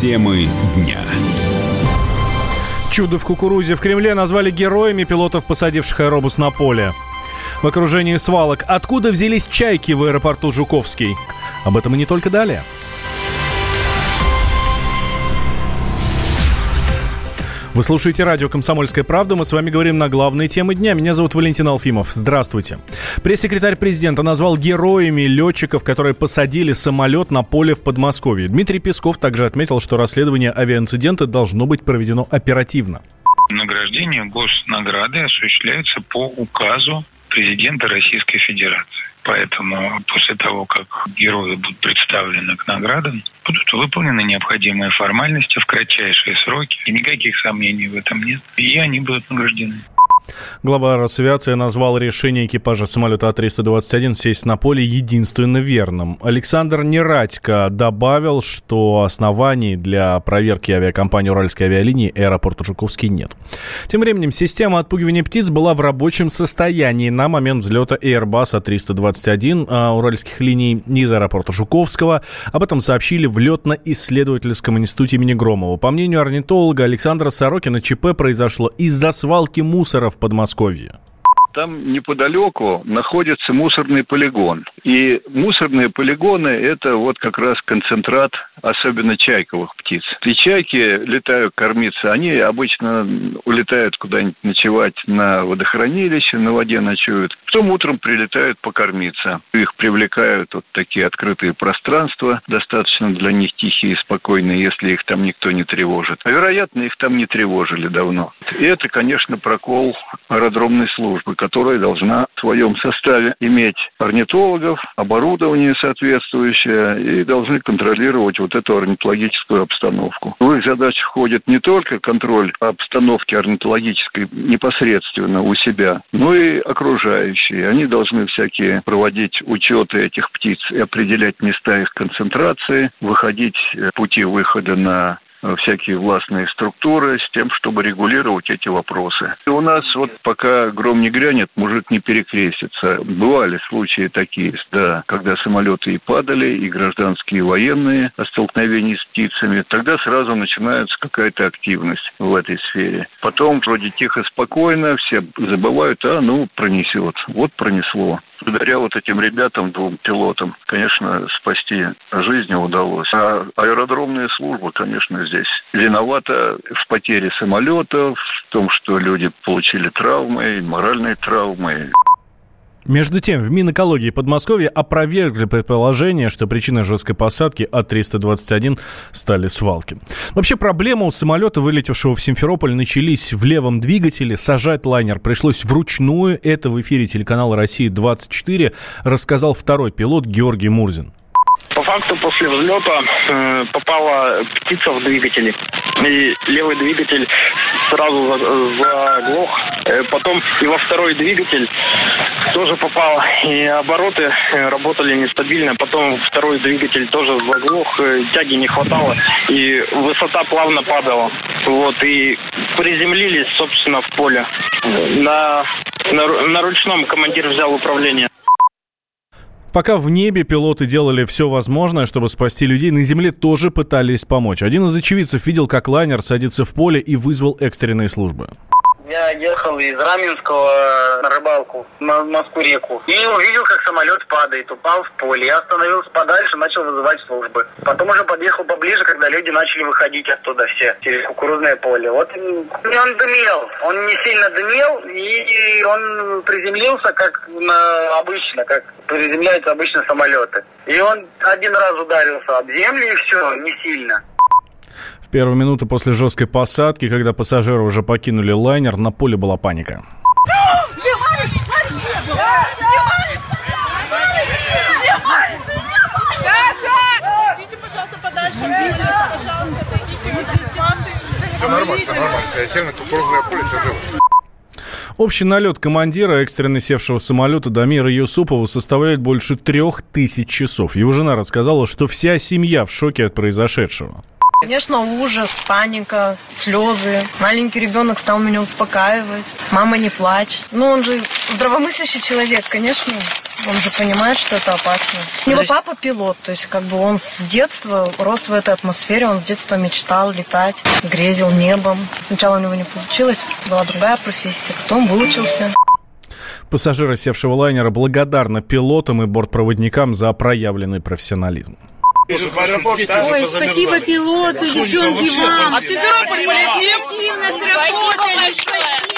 Темы дня. Чудо в кукурузе в Кремле назвали героями пилотов, посадивших аэробус на поле. В окружении свалок. Откуда взялись чайки в аэропорту Жуковский? Об этом и не только далее. Вы слушаете радио «Комсомольская правда». Мы с вами говорим на главные темы дня. Меня зовут Валентин Алфимов. Здравствуйте. Пресс-секретарь президента назвал героями летчиков, которые посадили самолет на поле в Подмосковье. Дмитрий Песков также отметил, что расследование авиаинцидента должно быть проведено оперативно. Награждение госнаграды осуществляется по указу президента Российской Федерации. Поэтому после того, как герои будут представлены к наградам, будут выполнены необходимые формальности в кратчайшие сроки. И никаких сомнений в этом нет. И они будут награждены. Глава Росавиации назвал решение экипажа самолета А-321 сесть на поле единственно верным. Александр Нерадько добавил, что оснований для проверки авиакомпании «Уральской авиалинии» аэропорта Жуковский нет. Тем временем система отпугивания птиц была в рабочем состоянии на момент взлета Airbus А-321 а, уральских линий из аэропорта Жуковского. Об этом сообщили в летно-исследовательском институте имени Громова. По мнению орнитолога Александра Сорокина, ЧП произошло из-за свалки мусора в Подмосковье? Там неподалеку находится мусорный полигон. И мусорные полигоны – это вот как раз концентрат особенно чайковых птиц. И чайки летают кормиться, они обычно улетают куда-нибудь ночевать на водохранилище, на воде ночуют. Потом утром прилетают покормиться. Их привлекают вот такие открытые пространства, достаточно для них тихие и спокойные, если их там никто не тревожит. А вероятно, их там не тревожили давно. И это, конечно, прокол аэродромной службы, которая должна в своем составе иметь орнитологов, оборудование соответствующее и должны контролировать вот эту орнитологическую обстановку. В их задачу входит не только контроль обстановки орнитологической непосредственно у себя, но и окружающие. Они должны всякие проводить учеты этих птиц и определять места их концентрации, выходить э, пути выхода на всякие властные структуры с тем, чтобы регулировать эти вопросы. И у нас вот пока гром не грянет, мужик не перекрестится. Бывали случаи такие, да, когда самолеты и падали, и гражданские, и военные о столкновении с птицами. Тогда сразу начинается какая-то активность в этой сфере. Потом вроде тихо, спокойно, все забывают, а ну пронесет. Вот пронесло благодаря вот этим ребятам, двум пилотам, конечно, спасти жизни удалось. А аэродромная служба, конечно, здесь виновата в потере самолетов, в том, что люди получили травмы, моральные травмы. Между тем, в Минэкологии Подмосковья опровергли предположение, что причиной жесткой посадки А-321 стали свалки. Вообще, проблема у самолета, вылетевшего в Симферополь, начались в левом двигателе. Сажать лайнер пришлось вручную. Это в эфире телеканала «Россия-24» рассказал второй пилот Георгий Мурзин. По факту после взлета э, попала птица в двигатель. И левый двигатель сразу заглох. Э, потом и во второй двигатель тоже попал. И обороты э, работали нестабильно. Потом второй двигатель тоже заглох. Э, тяги не хватало. И высота плавно падала. Вот. И приземлились, собственно, в поле. На, на, на ручном командир взял управление. Пока в небе пилоты делали все возможное, чтобы спасти людей, на земле тоже пытались помочь. Один из очевидцев видел, как лайнер садится в поле и вызвал экстренные службы. Я ехал из Раменского на рыбалку на Москву-реку и увидел, как самолет падает, упал в поле. Я остановился подальше, начал вызывать службы. Потом уже подъехал поближе, когда люди начали выходить оттуда все, через кукурузное поле. Вот он дымел, он не сильно дымел, и он приземлился как на, обычно, как приземляются обычно самолеты. И он один раз ударился об землю, и все, не сильно первые минуты после жесткой посадки, когда пассажиры уже покинули лайнер, на поле была паника. Общий налет командира экстренно севшего самолета Дамира Юсупова составляет больше трех тысяч часов. Его жена рассказала, что вся семья в шоке от произошедшего. Конечно, ужас, паника, слезы. Маленький ребенок стал меня успокаивать. Мама, не плачь. Ну, он же здравомыслящий человек, конечно. Он же понимает, что это опасно. У него папа пилот, то есть как бы он с детства рос в этой атмосфере, он с детства мечтал летать, грезил небом. Сначала у него не получилось, была другая профессия, потом выучился. Пассажиры севшего лайнера благодарны пилотам и бортпроводникам за проявленный профессионализм. Ой, спасибо пилоту, девчонки, вам. А в Симферополь полетим? Активно сработали, спасибо.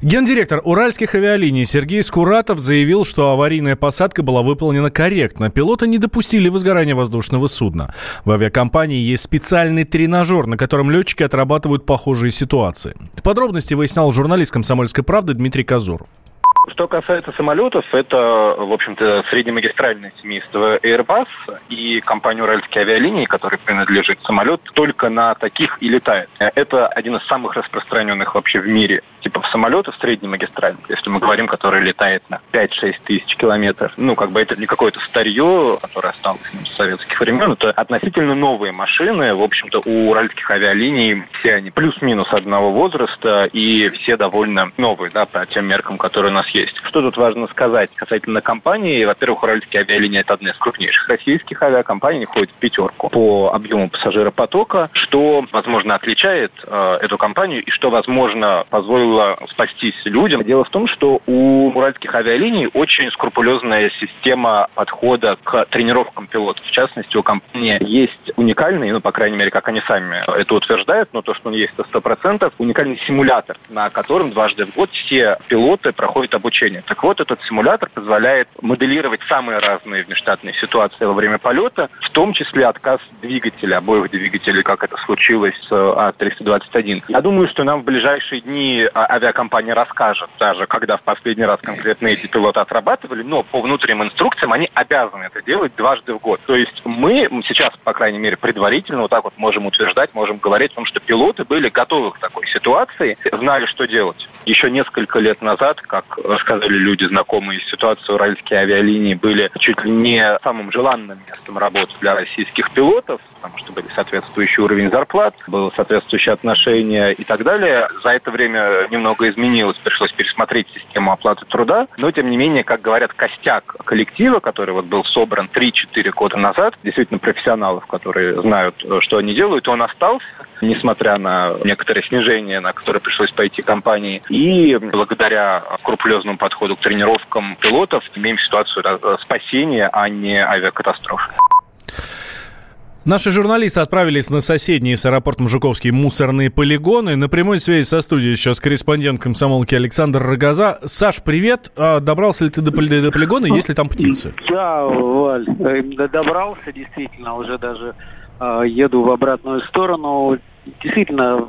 Гендиректор уральских авиалиний Сергей Скуратов заявил, что аварийная посадка была выполнена корректно. Пилоты не допустили возгорания воздушного судна. В авиакомпании есть специальный тренажер, на котором летчики отрабатывают похожие ситуации. Подробности выяснял журналист «Комсомольской правды» Дмитрий Казуров. Что касается самолетов, это, в общем-то, среднемагистральное семейство Airbus и компания «Уральские авиалинии», которой принадлежит самолет, только на таких и летает. Это один из самых распространенных вообще в мире типов самолетов среднемагистральных, если мы говорим, который летает на 5-6 тысяч километров. Ну, как бы это не какое-то старье, которое осталось с советских времен, это относительно новые машины. В общем-то, у уральских авиалиний все они плюс-минус одного возраста и все довольно новые, да, по тем меркам, которые у нас есть. Что тут важно сказать касательно компании? Во-первых, уральские авиалинии – это одна из крупнейших российских авиакомпаний, входит в пятерку по объему пассажиропотока, что, возможно, отличает э, эту компанию и что, возможно, позволило спастись людям. Дело в том, что у уральских авиалиний очень скрупулезная система подхода к тренировкам пилотов. В частности, у компании есть уникальный, ну, по крайней мере, как они сами это утверждают, но то, что он есть, это 100%, уникальный симулятор, на котором дважды в год все пилоты проходят обучения. Так вот, этот симулятор позволяет моделировать самые разные внештатные ситуации во время полета, в том числе отказ двигателя, обоих двигателей, как это случилось с А-321. Я думаю, что нам в ближайшие дни а, авиакомпания расскажет, даже когда в последний раз конкретно эти пилоты отрабатывали, но по внутренним инструкциям они обязаны это делать дважды в год. То есть мы сейчас, по крайней мере, предварительно вот так вот можем утверждать, можем говорить о том, что пилоты были готовы к такой ситуации, знали, что делать. Еще несколько лет назад, как рассказали люди, знакомые с ситуацией, уральские авиалинии были чуть ли не самым желанным местом работы для российских пилотов, потому что были соответствующий уровень зарплат, было соответствующее отношение и так далее. За это время немного изменилось, пришлось пересмотреть систему оплаты труда, но тем не менее, как говорят, костяк коллектива, который вот был собран 3-4 года назад, действительно профессионалов, которые знают, что они делают, он остался, несмотря на некоторое снижение, на которое пришлось пойти компании. И благодаря скрупулезному подходу к тренировкам пилотов имеем ситуацию спасения, а не авиакатастрофы. Наши журналисты отправились на соседние с аэропортом Жуковский мусорные полигоны. На прямой связи со студией сейчас корреспондент комсомолки Александр Рогоза. Саш, привет. А добрался ли ты до, до полигона? Есть ли там птицы? Да, Валь, э, добрался действительно. Уже даже э, еду в обратную сторону действительно,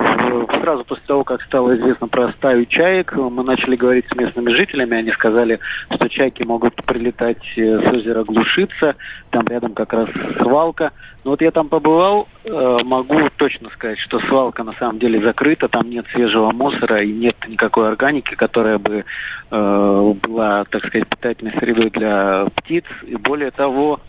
сразу после того, как стало известно про стаю чаек, мы начали говорить с местными жителями. Они сказали, что чайки могут прилетать э, с озера Глушица. Там рядом как раз свалка. Но вот я там побывал, э, могу точно сказать, что свалка на самом деле закрыта. Там нет свежего мусора и нет никакой органики, которая бы э, была, так сказать, питательной средой для птиц. И более того,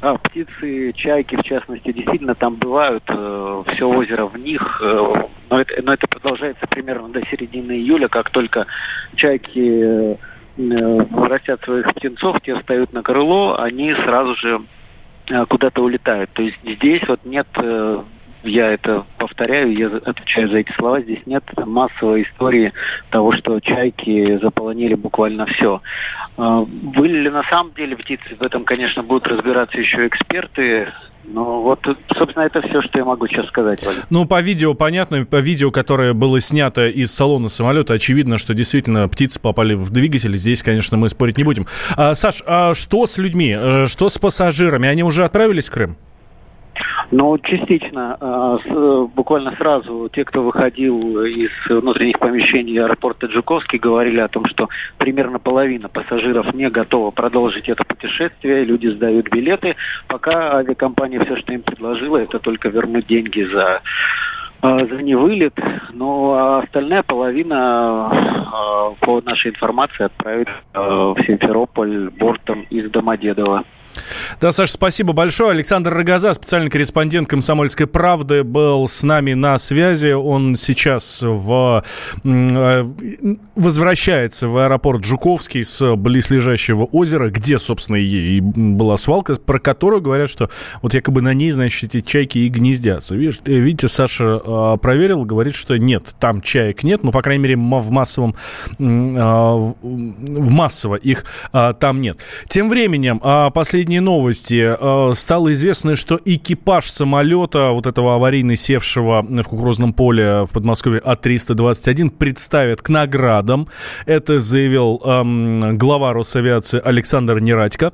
а, птицы, чайки, в частности, действительно там бывают, э, все озеро в них, э, но, это, но это продолжается примерно до середины июля, как только чайки э, растят своих птенцов, те встают на крыло, они сразу же э, куда-то улетают. То есть здесь вот нет я это повторяю, я отвечаю за эти слова, здесь нет массовой истории того, что чайки заполонили буквально все. А, были ли на самом деле птицы, в этом, конечно, будут разбираться еще эксперты, ну, вот, собственно, это все, что я могу сейчас сказать, Валя. Ну, по видео понятно, по видео, которое было снято из салона самолета, очевидно, что действительно птицы попали в двигатель. Здесь, конечно, мы спорить не будем. А, Саш, а что с людьми? Э, что с пассажирами? Они уже отправились в Крым? Но частично, а, буквально сразу, те, кто выходил из внутренних помещений аэропорта Джуковский, говорили о том, что примерно половина пассажиров не готова продолжить это путешествие, люди сдают билеты, пока авиакомпания все, что им предложила, это только вернуть деньги за за невылет, ну а остальная половина, по нашей информации, отправит в Симферополь бортом из Домодедово. Да, Саша, спасибо большое. Александр Рогоза, специальный корреспондент «Комсомольской правды», был с нами на связи. Он сейчас в, э, возвращается в аэропорт Жуковский с близлежащего озера, где, собственно, и была свалка, про которую говорят, что вот якобы на ней, значит, эти чайки и гнездятся. Э, видите, Саша э, проверил, говорит, что нет, там чаек нет, ну, по крайней мере, в массовом, в массово их там нет. Тем временем, последний последние новости. Э, стало известно, что экипаж самолета, вот этого аварийно севшего в кукурузном поле в Подмосковье А-321, представят к наградам. Это заявил эм, глава Росавиации Александр Нерадько.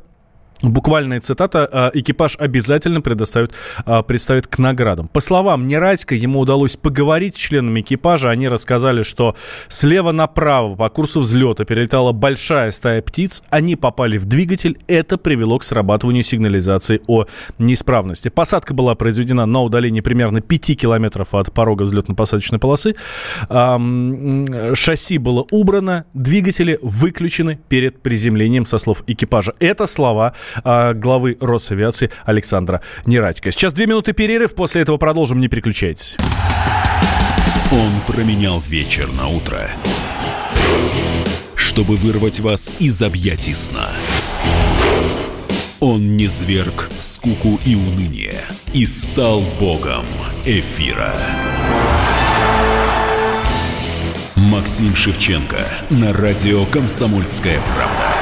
Буквальная цитата. «А, «Экипаж обязательно предоставит, а, представит к наградам». По словам Нерадько, ему удалось поговорить с членами экипажа. Они рассказали, что слева направо по курсу взлета перелетала большая стая птиц. Они попали в двигатель. Это привело к срабатыванию сигнализации о неисправности. Посадка была произведена на удалении примерно 5 километров от порога взлетно-посадочной полосы. Шасси было убрано, двигатели выключены перед приземлением, со слов экипажа. Это слова главы Росавиации Александра Нерадько. Сейчас две минуты перерыв, после этого продолжим, не переключайтесь. Он променял вечер на утро, чтобы вырвать вас из объятий сна. Он не зверг скуку и уныние и стал богом эфира. Максим Шевченко на радио «Комсомольская правда».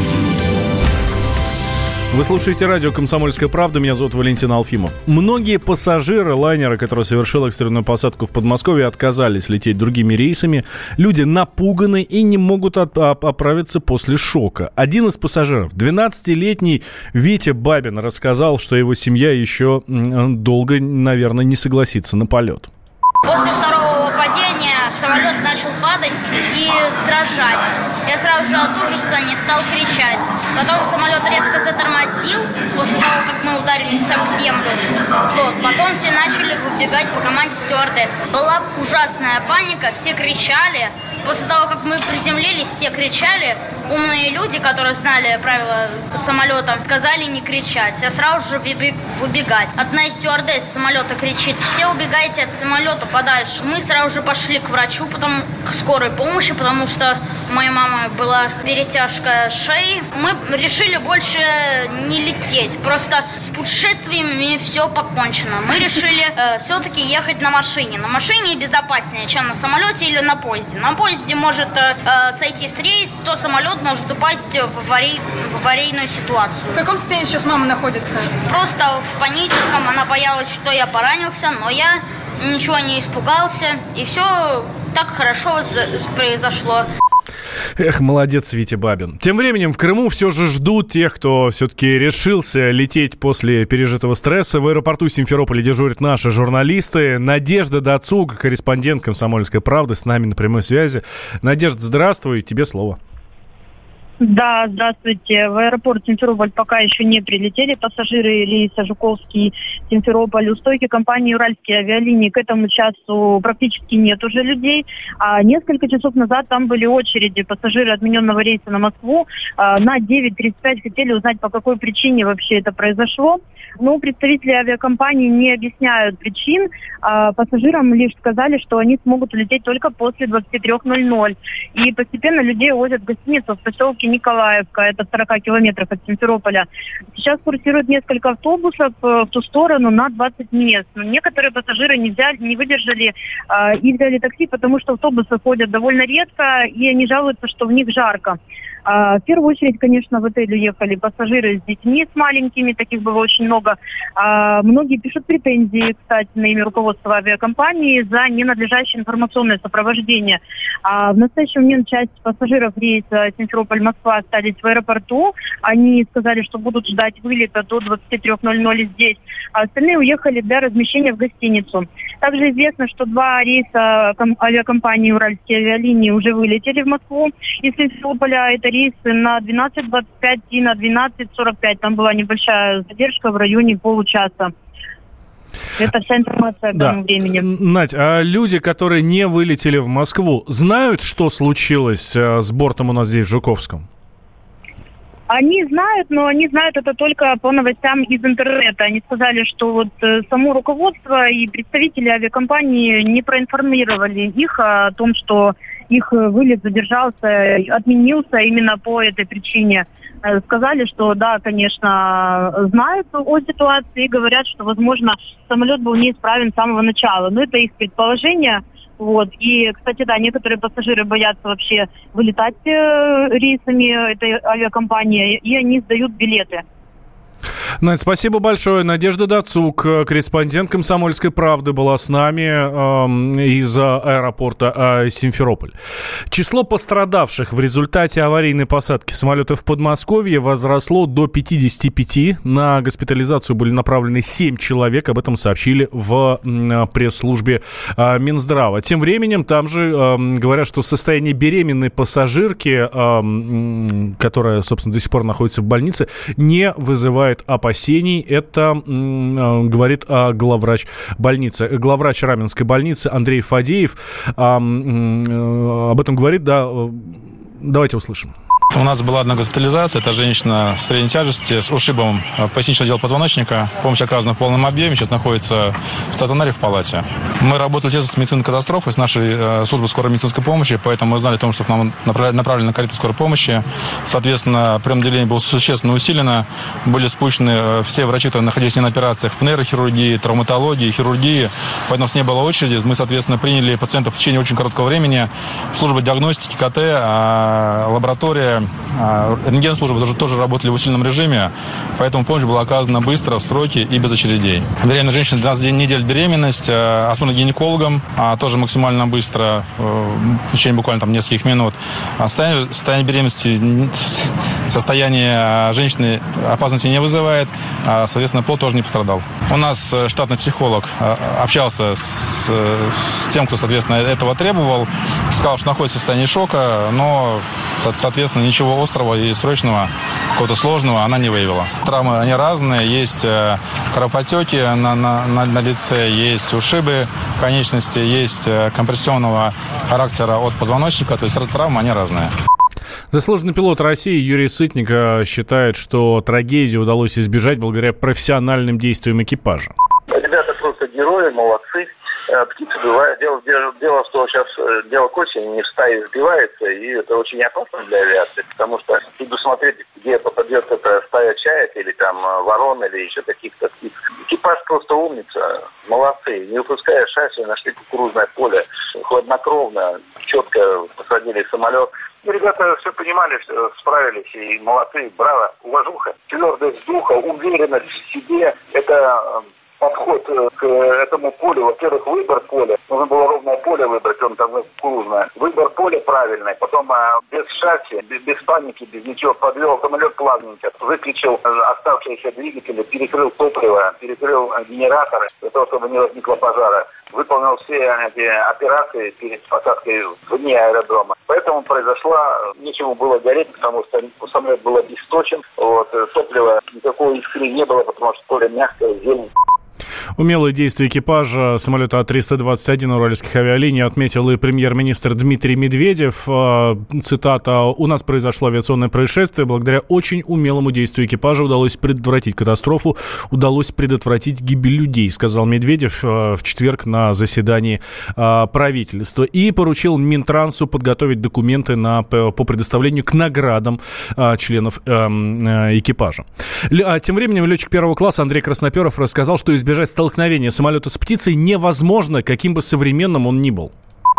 Вы слушаете радио «Комсомольская правда». Меня зовут Валентин Алфимов. Многие пассажиры лайнера, который совершил экстренную посадку в Подмосковье, отказались лететь другими рейсами. Люди напуганы и не могут от, оправиться после шока. Один из пассажиров, 12-летний Витя Бабин, рассказал, что его семья еще долго, наверное, не согласится на полет. После второго падения самолет начал падать и дрожать. Я сразу же от ужаса не стал кричать. Потом самолет резко затормозил после того, как мы ударились об землю. Вот. Потом все начали выбегать по команде стюардессы. Была ужасная паника, все кричали. После того, как мы приземлились, все кричали. Умные люди, которые знали правила самолета, сказали не кричать, а сразу же выбегать. Одна из стюардесс самолета кричит, все убегайте от самолета подальше. Мы сразу же пошли к врачу, потом к скорой помощи, потому что у моей мамы была перетяжка шеи. Мы решили больше не лететь, просто с путешествиями все покончено. Мы решили э, все-таки ехать на машине. На машине безопаснее, чем на самолете или на поезде. На поезде может э, э сойти с рейс, то самолет может упасть в, аварий, в аварийную ситуацию. В каком состоянии сейчас мама находится? Просто в паническом. Она боялась, что я поранился, но я ничего не испугался. И все так хорошо произошло. Эх, молодец, Витя Бабин. Тем временем в Крыму все же ждут тех, кто все-таки решился лететь после пережитого стресса. В аэропорту Симферополя дежурят наши журналисты. Надежда Дацуг, корреспондент «Комсомольской правды», с нами на прямой связи. Надежда, здравствуй, тебе слово. Да, здравствуйте. В аэропорт Симферополь пока еще не прилетели пассажиры рейса Жуковский Симферополь. У стойки компании «Уральские авиалинии» к этому часу практически нет уже людей. А несколько часов назад там были очереди. Пассажиры отмененного рейса на Москву а, на 9.35 хотели узнать, по какой причине вообще это произошло. Но представители авиакомпании не объясняют причин. А пассажирам лишь сказали, что они смогут улететь только после 23.00. И постепенно людей возят в гостиницу в поселке Николаевка, это в 40 километрах от Симферополя. Сейчас курсирует несколько автобусов э, в ту сторону на 20 мест. Но некоторые пассажиры не, взяли, не выдержали э, и взяли такси, потому что автобусы ходят довольно редко, и они жалуются, что в них жарко. А, в первую очередь, конечно, в отель уехали пассажиры с детьми, с маленькими, таких было очень много. А, многие пишут претензии, кстати, на имя руководства авиакомпании за ненадлежащее информационное сопровождение. А, в настоящий момент часть пассажиров рейса Симферополь-Москва остались в аэропорту. Они сказали, что будут ждать вылета до 23.00 здесь. А остальные уехали для размещения в гостиницу. Также известно, что два рейса авиакомпании «Уральские авиалинии» уже вылетели в Москву из Симферополя. Это рейсы на 12.25 и на 12.45. Там была небольшая задержка в районе получаса. Это вся информация к Да. данному времени. Надь, а люди, которые не вылетели в Москву, знают, что случилось э, с бортом у нас здесь, в Жуковском? Они знают, но они знают это только по новостям из интернета. Они сказали, что вот э, само руководство и представители авиакомпании не проинформировали их о том, что их э, вылет задержался, отменился именно по этой причине. Э, Сказали, что да, конечно, знают о ситуации и говорят, что, возможно, самолет был неисправен с самого начала. Но это их предположение. Вот. И, кстати, да, некоторые пассажиры боятся вообще вылетать э, рейсами этой авиакомпании, и они сдают билеты. Надь, спасибо большое. Надежда Дацук, э, корреспондент «Комсомольской правды», была с нами эм, из э, аэропорта э, Симферополь. Число пострадавших в результате аварийной посадки самолета в Подмосковье возросло до 55. На госпитализацию были направлены 7 человек. Об этом сообщили в э, пресс-службе э, Минздрава. Тем временем там же эм, говорят, что состояние беременной пассажирки, м, которая, собственно, до сих пор находится в больнице, не вызывает опасений. Это э, говорит э, главврач больницы. Главврач Раменской больницы Андрей Фадеев а, э, об этом говорит. Да, э, давайте услышим. У нас была одна госпитализация. Это женщина средней тяжести с ушибом э, поясничного отдела позвоночника. Помощь оказана в полном объеме. Сейчас находится в стационаре в палате. Мы работали тесно с медицинской катастрофой, с нашей э, службой скорой медицинской помощи, поэтому мы знали о том, что к нам направлена карета скорой помощи. Соответственно, прием отделения было существенно усилено. Были спущены э, все врачи, которые находились на операциях в нейрохирургии, травматологии, хирургии. Поэтому у нас не было очереди. Мы, соответственно, приняли пациентов в течение очень короткого времени. Служба диагностики, КТ, а, лаборатория, а, рентген-служба тоже, тоже работали в усиленном режиме. Поэтому помощь была оказана быстро, в сроки и без очередей. Беременная женщина 12 недель беременность, э, осмотр гинекологом, а, тоже максимально быстро, э, в течение буквально там нескольких минут. А Состояние, состояние беременности, состояние а, женщины опасности не вызывает, соответственно, плод тоже не пострадал. У нас э, штатный психолог общался с, с тем, кто, соответственно, этого требовал, сказал, что находится в состоянии шока, но, со- соответственно, ничего острого и срочного, какого-то сложного она не выявила. Травмы, они разные, есть э, кровопотеки на, на, на, на лице, есть ушибы конечности, есть э, компрессионного характера от позвоночника, то есть травмы, они разные. Заслуженный пилот России Юрий Сытник э, считает, что трагедии удалось избежать благодаря профессиональным действиям экипажа. Ребята просто герои, молодцы. Э, Птицы бывают. Дело, дело, дело, что сейчас э, дело к осени, не в стае сбивается, и это очень опасно для авиации, потому что предусмотреть, где попадет эта стая чаек или там э, ворон или еще каких-то птиц. Экипаж просто умница, молодцы. Не выпуская шасси, нашли кукурузное поле, хладнокровно, четко посадили самолет. Ну, ребята все понимали, всё справились, и молодцы, браво, уважуха. Твердость духа, уверенность в себе, это подход э, к этому полю. Во-первых, выбор поля. Нужно было ровное поле выбрать, он там кукурузное. Выбор поля правильный. Потом а, без шасси, без, без паники, без ничего. Подвел самолет плавненько. Выключил э, оставшиеся двигатели, перекрыл топливо, перекрыл э, генераторы, для того, чтобы не возникло пожара. Выполнил все эти операции перед посадкой вне аэродрома. Поэтому произошла, э, нечему было гореть, потому что самолет был обесточен. Вот, э, топлива никакого искры не было, потому что поле мягкое, зелень. Умелые действия экипажа самолета А321 уральских авиалиний отметил и премьер-министр Дмитрий Медведев. Э, Цитата. «У нас произошло авиационное происшествие. Благодаря очень умелому действию экипажа удалось предотвратить катастрофу, удалось предотвратить гибель людей», сказал Медведев э, в четверг на заседании э, правительства. И поручил Минтрансу подготовить документы на, по предоставлению к наградам членов эм, э, экипажа. А Тем временем летчик первого класса Андрей Красноперов рассказал, что избежать столкновения самолета с птицей невозможно, каким бы современным он ни был.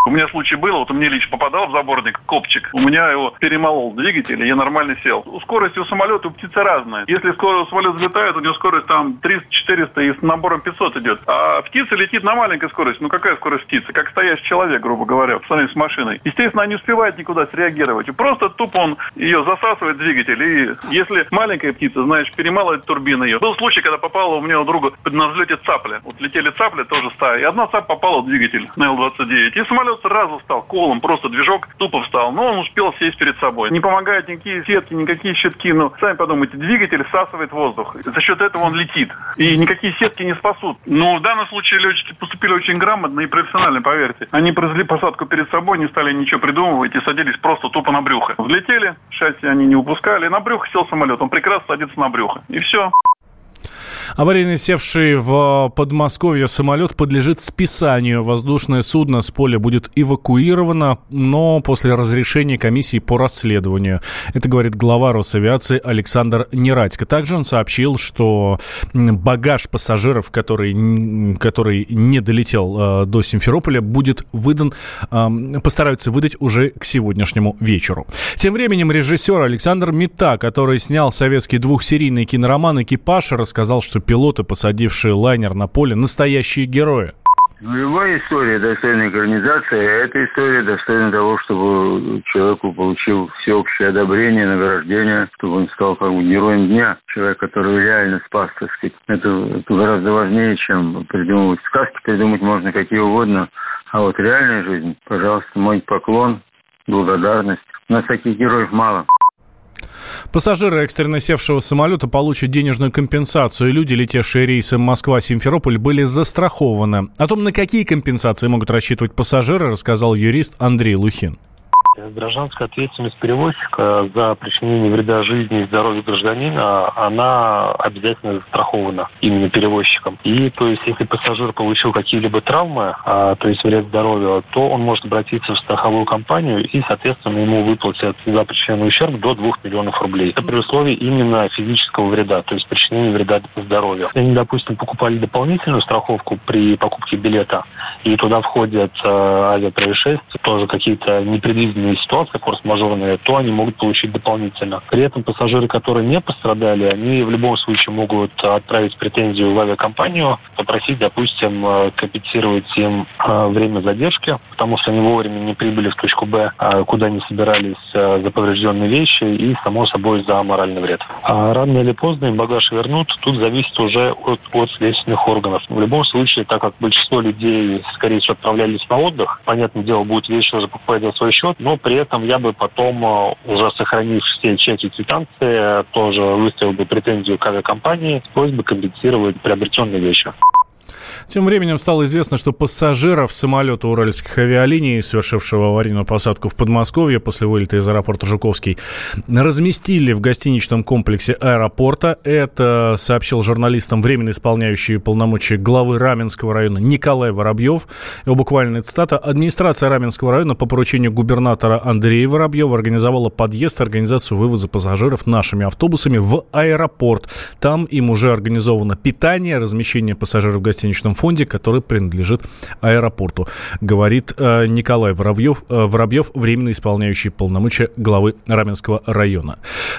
У меня случай был, вот у меня лично попадал в заборник копчик, у меня его перемолол двигатель, и я нормально сел. Скорость у самолета у птицы разная. Если скоро самолет взлетает, у него скорость там 300-400 и с набором 500 идет. А птица летит на маленькой скорости. Ну какая скорость птицы? Как стоящий человек, грубо говоря, в сравнении с машиной. Естественно, она не успевает никуда среагировать. Просто тупо он ее засасывает двигатель. И если маленькая птица, знаешь, перемалывает турбину ее. Был случай, когда попала у меня у друга на взлете цапля. Вот летели цапли, тоже стая. И одна цапля попала в двигатель на Л-29. И самолет сразу стал колом, просто движок тупо встал. Но он успел сесть перед собой. Не помогают никакие сетки, никакие щитки. Ну, сами подумайте, двигатель всасывает воздух. За счет этого он летит. И никакие сетки не спасут. Но в данном случае летчики поступили очень грамотно и профессионально, поверьте. Они произвели посадку перед собой, не стали ничего придумывать и садились просто тупо на брюхо. Взлетели, шасси они не упускали, на брюхо сел самолет. Он прекрасно садится на брюхо. И все. Аварийно севший в Подмосковье самолет подлежит списанию. Воздушное судно с поля будет эвакуировано, но после разрешения комиссии по расследованию. Это говорит глава Росавиации Александр Нерадько. Также он сообщил, что багаж пассажиров, который, который не долетел э, до Симферополя, будет выдан, постараются выдать уже к сегодняшнему вечеру. Тем временем режиссер Александр Мета, который снял советский двухсерийный кинороман «Экипаж», рассказал, что пилоты, посадившие лайнер на поле, настоящие герои. Ну, любая история достойна экранизации, эта история достойна того, чтобы человеку получил всеобщее одобрение, награждение, чтобы он стал как бы героем дня. Человек, который реально спас, так сказать. Это, это гораздо важнее, чем придумывать сказки. Придумать можно какие угодно. А вот реальная жизнь, пожалуйста, мой поклон, благодарность. У нас таких героев мало. Пассажиры экстренно севшего самолета получат денежную компенсацию. Люди, летевшие рейсом Москва-Симферополь, были застрахованы. О том, на какие компенсации могут рассчитывать пассажиры, рассказал юрист Андрей Лухин. Гражданская ответственность перевозчика за причинение вреда жизни и здоровью гражданина, она обязательно застрахована именно перевозчиком. И то есть, если пассажир получил какие-либо травмы, а, то есть вред здоровью, то он может обратиться в страховую компанию и, соответственно, ему выплатят за причиненный ущерб до 2 миллионов рублей. Это при условии именно физического вреда, то есть причинения вреда здоровью. Если они, допустим, покупали дополнительную страховку при покупке билета, и туда входят э, авиапроисшествия, тоже какие-то непредвиденные экстренные ситуации, форс-мажорные, то они могут получить дополнительно. При этом пассажиры, которые не пострадали, они в любом случае могут отправить претензию в авиакомпанию, попросить, допустим, э, компенсировать им э, время задержки, потому что они вовремя не прибыли в точку Б, а куда они собирались э, за поврежденные вещи и, само собой, за моральный вред. А рано или поздно им багаж вернут, тут зависит уже от, от следственных органов. В любом случае, так как большинство людей, скорее всего, отправлялись на отдых, понятное дело, будет вещи уже покупать за свой счет, но но при этом я бы потом, э, уже сохранив все чеки квитанции, тоже выставил бы претензию к авиакомпании с просьбой компенсировать приобретенные вещи. Тем временем стало известно, что пассажиров самолета уральских авиалиний, совершившего аварийную посадку в Подмосковье после вылета из аэропорта Жуковский, разместили в гостиничном комплексе аэропорта. Это сообщил журналистам временно исполняющий полномочия главы Раменского района Николай Воробьев. Его буквальная цитата. Администрация Раменского района по поручению губернатора Андрея Воробьева организовала подъезд организацию вывоза пассажиров нашими автобусами в аэропорт. Там им уже организовано питание, размещение пассажиров в гостиничном жилищном фонде, который принадлежит аэропорту, говорит э, Николай Воробьев, э, Воробьев, временно исполняющий полномочия главы Раменского района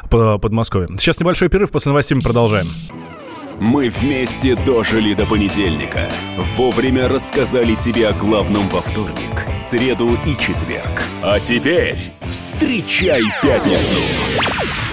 Подмосковья. Сейчас небольшой перерыв, после новостей мы продолжаем. Мы вместе дожили до понедельника. Вовремя рассказали тебе о главном во вторник, среду и четверг. А теперь встречай пятницу!